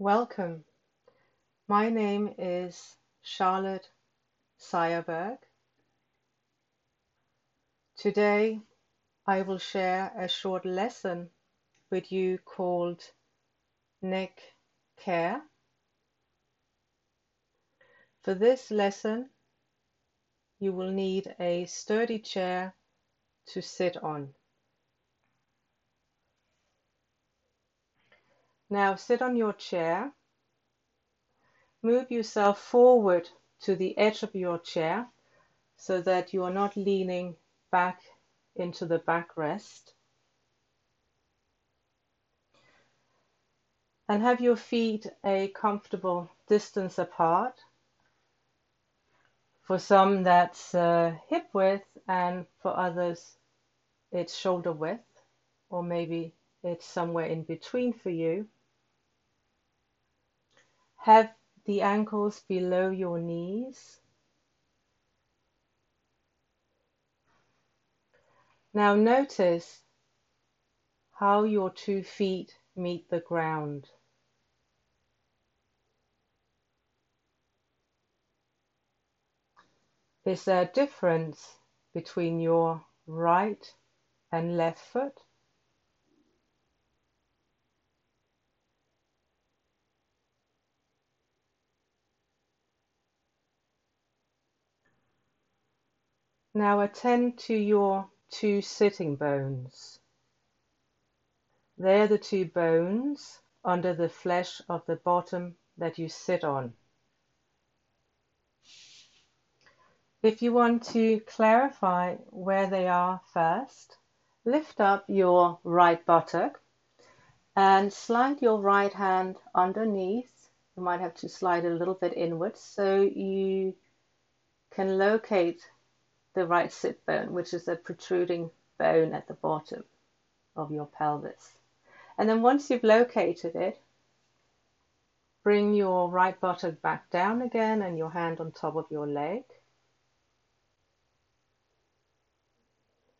Welcome. My name is Charlotte Seirberg. Today I will share a short lesson with you called Neck Care. For this lesson, you will need a sturdy chair to sit on. Now sit on your chair. Move yourself forward to the edge of your chair so that you are not leaning back into the backrest. And have your feet a comfortable distance apart. For some that's uh, hip width and for others it's shoulder width or maybe it's somewhere in between for you. Have the ankles below your knees. Now notice how your two feet meet the ground. Is there a difference between your right and left foot? Now attend to your two sitting bones. They're the two bones under the flesh of the bottom that you sit on. If you want to clarify where they are first, lift up your right buttock and slide your right hand underneath. You might have to slide a little bit inwards so you can locate the right sit bone, which is a protruding bone at the bottom of your pelvis. And then once you've located it, bring your right buttock back down again and your hand on top of your leg.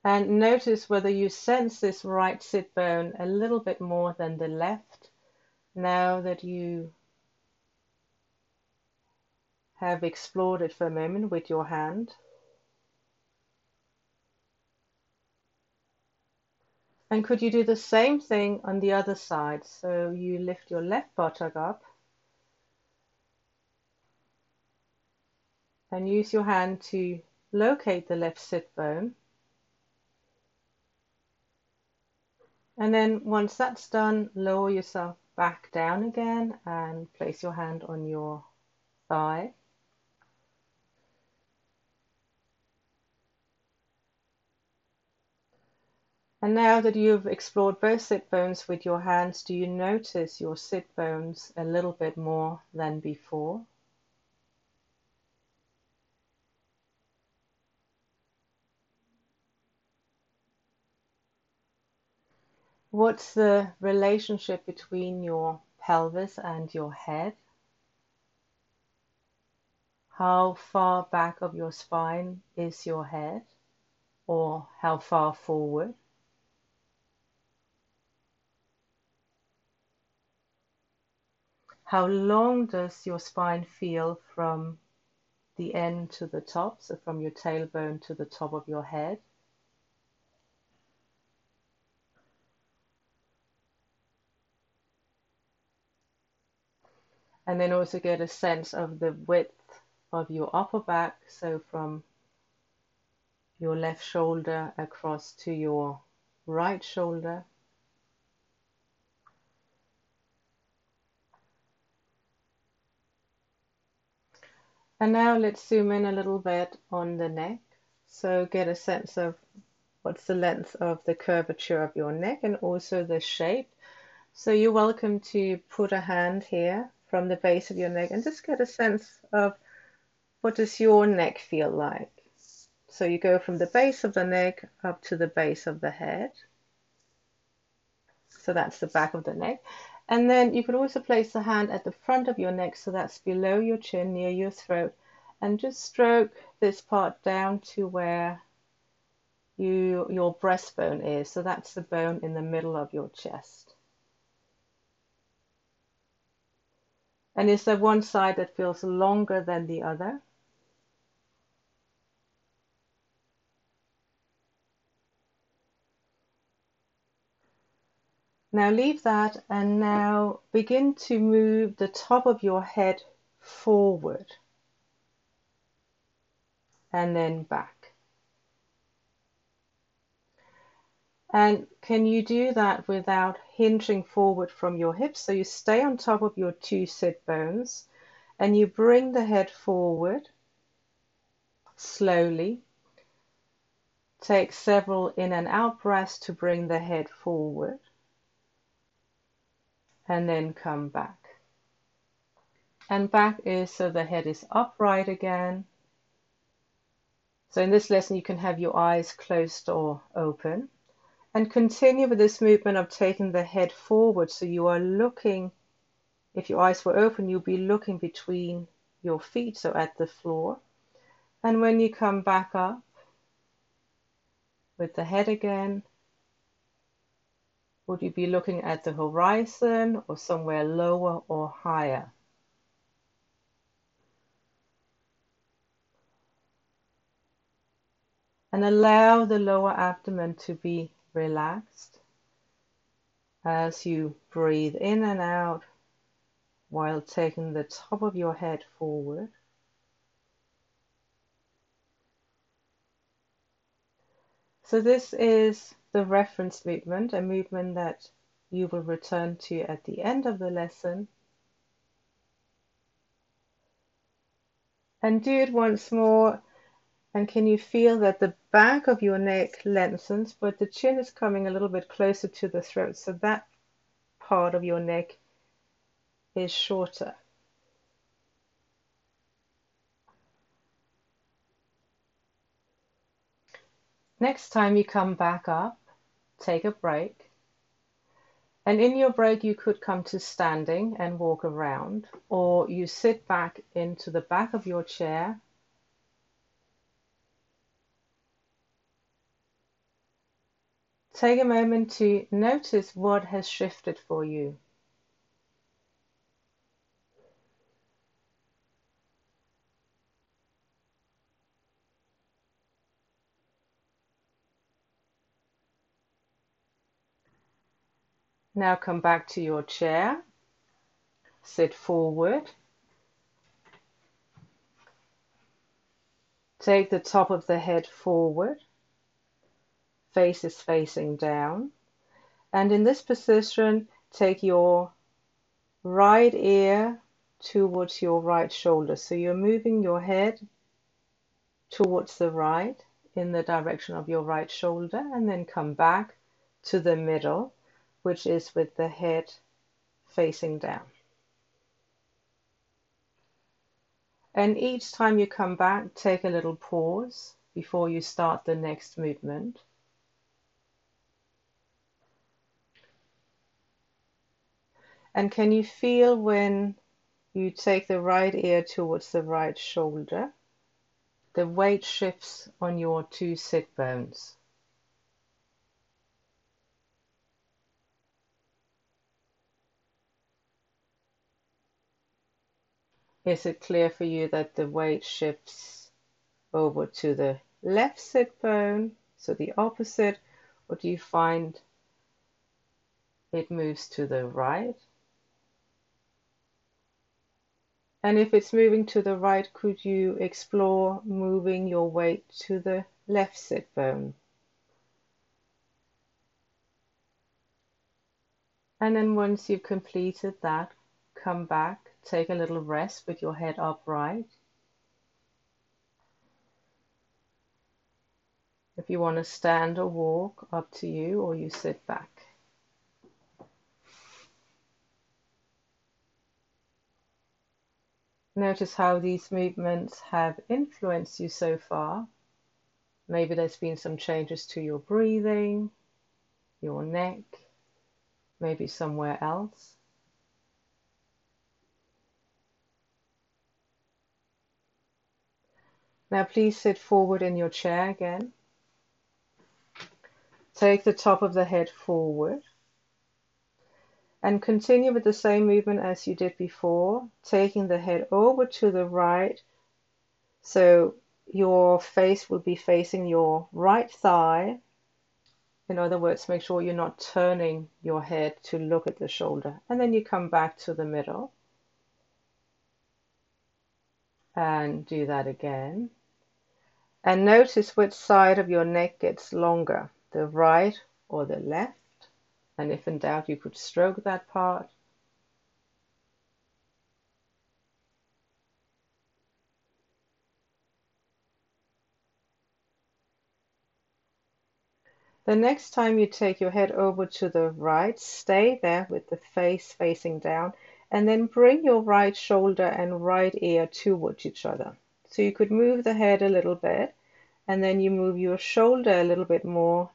And notice whether you sense this right sit bone a little bit more than the left now that you have explored it for a moment with your hand. And could you do the same thing on the other side? So you lift your left buttock up and use your hand to locate the left sit bone. And then once that's done, lower yourself back down again and place your hand on your thigh. And now that you've explored both sit bones with your hands, do you notice your sit bones a little bit more than before? What's the relationship between your pelvis and your head? How far back of your spine is your head? Or how far forward? How long does your spine feel from the end to the top, so from your tailbone to the top of your head? And then also get a sense of the width of your upper back, so from your left shoulder across to your right shoulder. And now let's zoom in a little bit on the neck. So get a sense of what's the length of the curvature of your neck and also the shape. So you're welcome to put a hand here from the base of your neck and just get a sense of what does your neck feel like. So you go from the base of the neck up to the base of the head. So that's the back of the neck. And then you could also place the hand at the front of your neck, so that's below your chin, near your throat, and just stroke this part down to where you, your breastbone is. So that's the bone in the middle of your chest. And is there one side that feels longer than the other? Now leave that and now begin to move the top of your head forward and then back. And can you do that without hinging forward from your hips? So you stay on top of your two sit bones and you bring the head forward slowly. Take several in and out breaths to bring the head forward and then come back. And back is so the head is upright again. So in this lesson, you can have your eyes closed or open and continue with this movement of taking the head forward. So you are looking, if your eyes were open, you'll be looking between your feet, so at the floor. And when you come back up with the head again, would you be looking at the horizon or somewhere lower or higher? And allow the lower abdomen to be relaxed as you breathe in and out while taking the top of your head forward. So this is the reference movement, a movement that you will return to at the end of the lesson. And do it once more. And can you feel that the back of your neck lengthens, but the chin is coming a little bit closer to the throat, so that part of your neck is shorter. Next time you come back up, take a break. And in your break, you could come to standing and walk around, or you sit back into the back of your chair. Take a moment to notice what has shifted for you. Now come back to your chair. Sit forward. Take the top of the head forward. Face is facing down. And in this position, take your right ear towards your right shoulder. So you're moving your head towards the right in the direction of your right shoulder and then come back to the middle which is with the head facing down. And each time you come back, take a little pause before you start the next movement. And can you feel when you take the right ear towards the right shoulder, the weight shifts on your two sit bones? Is it clear for you that the weight shifts over to the left sit bone, so the opposite, or do you find it moves to the right? And if it's moving to the right, could you explore moving your weight to the left sit bone? And then once you've completed that, come back Take a little rest with your head upright. If you want to stand or walk, up to you, or you sit back. Notice how these movements have influenced you so far. Maybe there's been some changes to your breathing, your neck, maybe somewhere else. Now please sit forward in your chair again. Take the top of the head forward. And continue with the same movement as you did before, taking the head over to the right. So your face will be facing your right thigh. In other words, make sure you're not turning your head to look at the shoulder. And then you come back to the middle. And do that again. And notice which side of your neck gets longer, the right or the left. And if in doubt, you could stroke that part. The next time you take your head over to the right, stay there with the face facing down and then bring your right shoulder and right ear towards each other. So you could move the head a little bit and then you move your shoulder a little bit more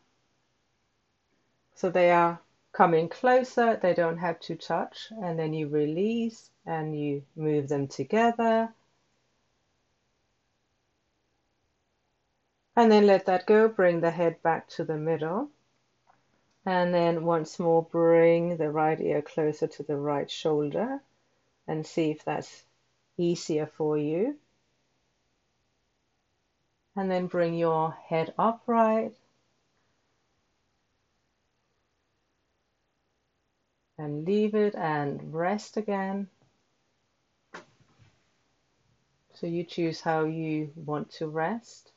so they are coming closer, they don't have to touch, and then you release and you move them together. And then let that go, bring the head back to the middle. And then once more, bring the right ear closer to the right shoulder and see if that's easier for you. And then bring your head upright. And leave it and rest again. So you choose how you want to rest.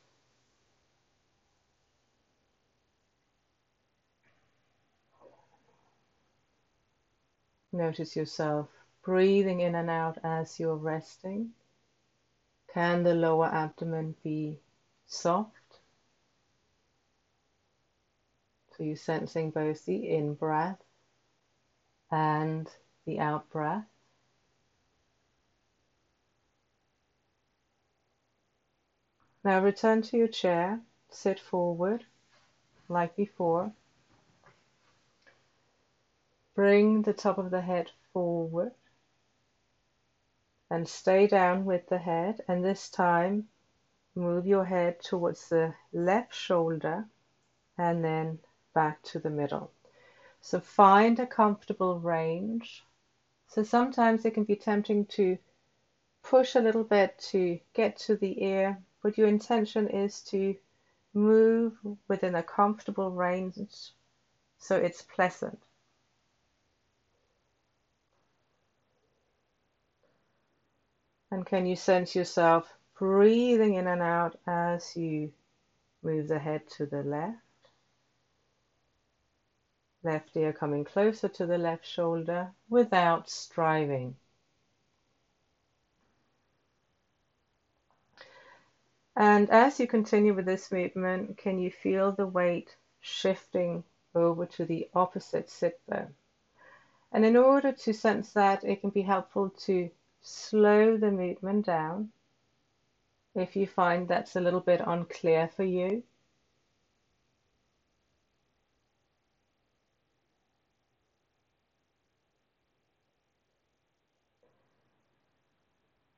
Notice yourself breathing in and out as you're resting. Can the lower abdomen be soft? So you're sensing both the in breath and the out breath. Now return to your chair, sit forward like before. Bring the top of the head forward and stay down with the head and this time move your head towards the left shoulder and then back to the middle. So find a comfortable range. So sometimes it can be tempting to push a little bit to get to the ear, but your intention is to move within a comfortable range so it's pleasant. And can you sense yourself breathing in and out as you move the head to the left? Left ear coming closer to the left shoulder without striving. And as you continue with this movement, can you feel the weight shifting over to the opposite sit bone? And in order to sense that, it can be helpful to slow the movement down if you find that's a little bit unclear for you.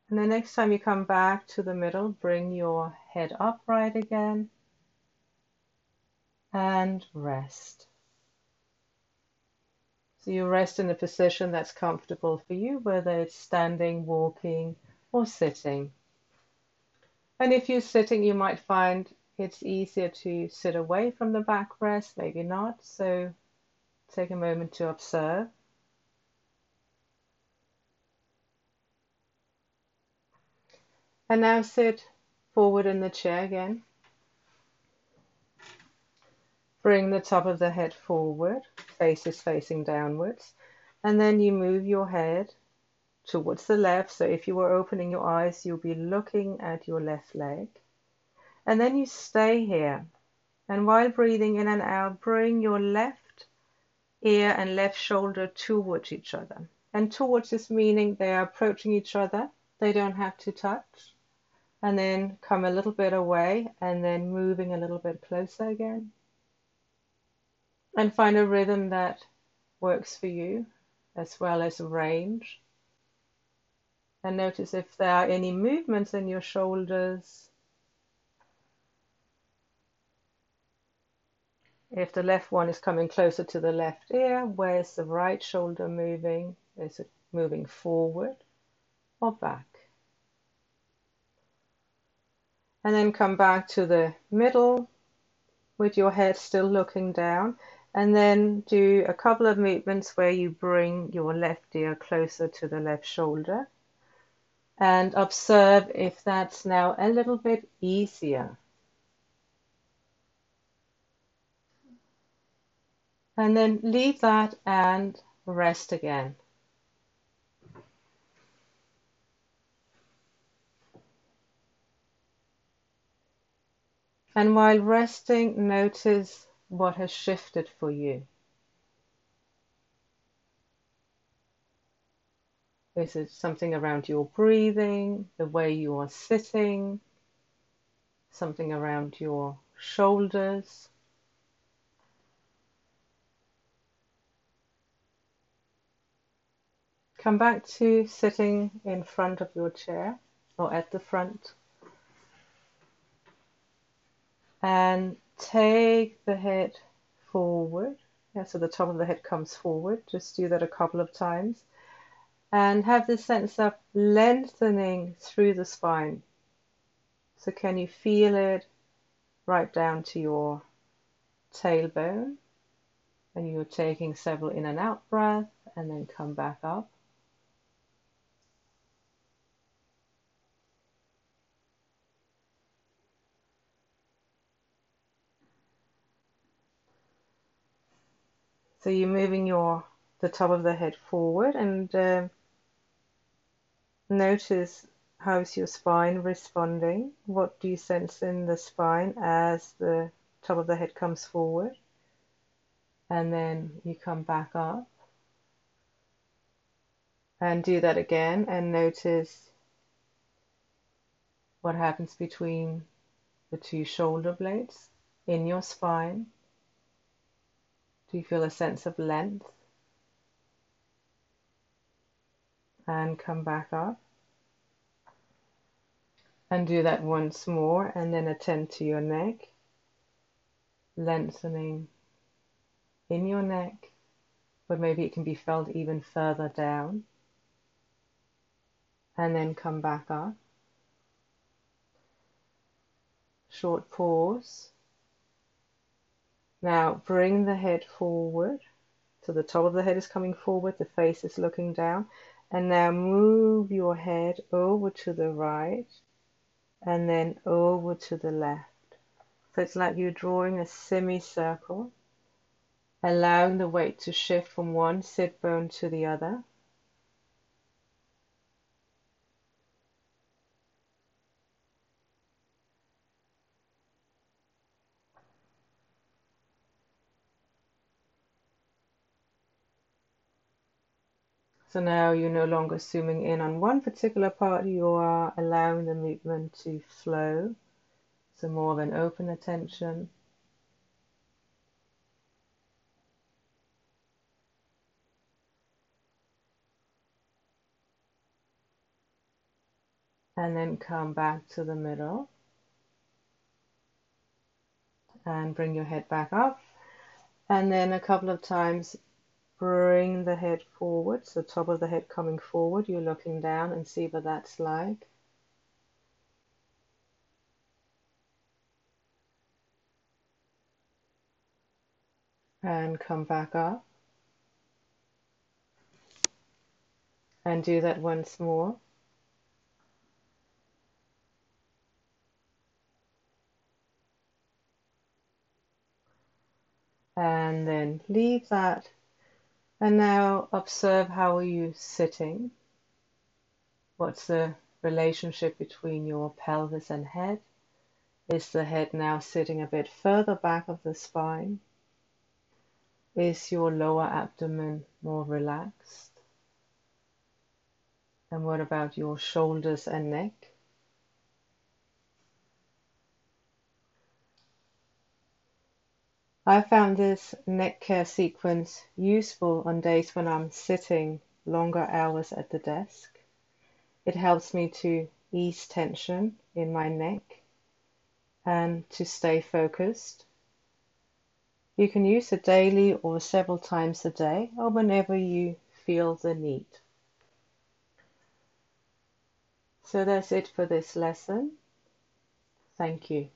And the next time you come back to the middle, bring your head upright again and rest. So you rest in a position that's comfortable for you, whether it's standing, walking, or sitting. And if you're sitting, you might find it's easier to sit away from the backrest, maybe not. So take a moment to observe. And now sit forward in the chair again. Bring the top of the head forward, face is facing downwards, and then you move your head towards the left. So if you were opening your eyes, you'll be looking at your left leg. And then you stay here. And while breathing in and out, bring your left ear and left shoulder towards each other. And towards is meaning they are approaching each other, they don't have to touch. And then come a little bit away and then moving a little bit closer again and find a rhythm that works for you as well as a range. And notice if there are any movements in your shoulders. if the left one is coming closer to the left ear, where's the right shoulder moving? Is it moving forward or back? And then come back to the middle with your head still looking down. And then do a couple of movements where you bring your left ear closer to the left shoulder. And observe if that's now a little bit easier. And then leave that and rest again. And while resting, notice what has shifted for you. Is it something around your breathing, the way you are sitting, something around your shoulders? Come back to sitting in front of your chair or at the front and take the head forward. Yeah, so the top of the head comes forward. Just do that a couple of times. And have this sense of lengthening through the spine. So, can you feel it right down to your tailbone? And you're taking several in and out breaths and then come back up. So you're moving your the top of the head forward and uh, notice how's your spine responding. What do you sense in the spine as the top of the head comes forward? And then you come back up. And do that again and notice what happens between the two shoulder blades in your spine. Do you feel a sense of length? And come back up. And do that once more, and then attend to your neck, lengthening in your neck, but maybe it can be felt even further down. And then come back up. Short pause now bring the head forward. So the top of the head is coming forward, the face is looking down. And now move your head over to the right and then over to the left. So it's like you're drawing a semicircle, allowing the weight to shift from one sit bone to the other. So now you're no longer zooming in on one particular part, you are allowing the movement to flow. So more of an open attention. And then come back to the middle. And bring your head back up. And then a couple of times Bring the head forward, so top of the head coming forward. You're looking down and see what that's like. And come back up. And do that once more. And then leave that and now observe how are you sitting? What's the relationship between your pelvis and head? Is the head now sitting a bit further back of the spine? Is your lower abdomen more relaxed? And what about your shoulders and neck? I found this neck care sequence useful on days when I'm sitting longer hours at the desk. It helps me to ease tension in my neck and to stay focused. You can use it daily or several times a day or whenever you feel the need. So that's it for this lesson. Thank you.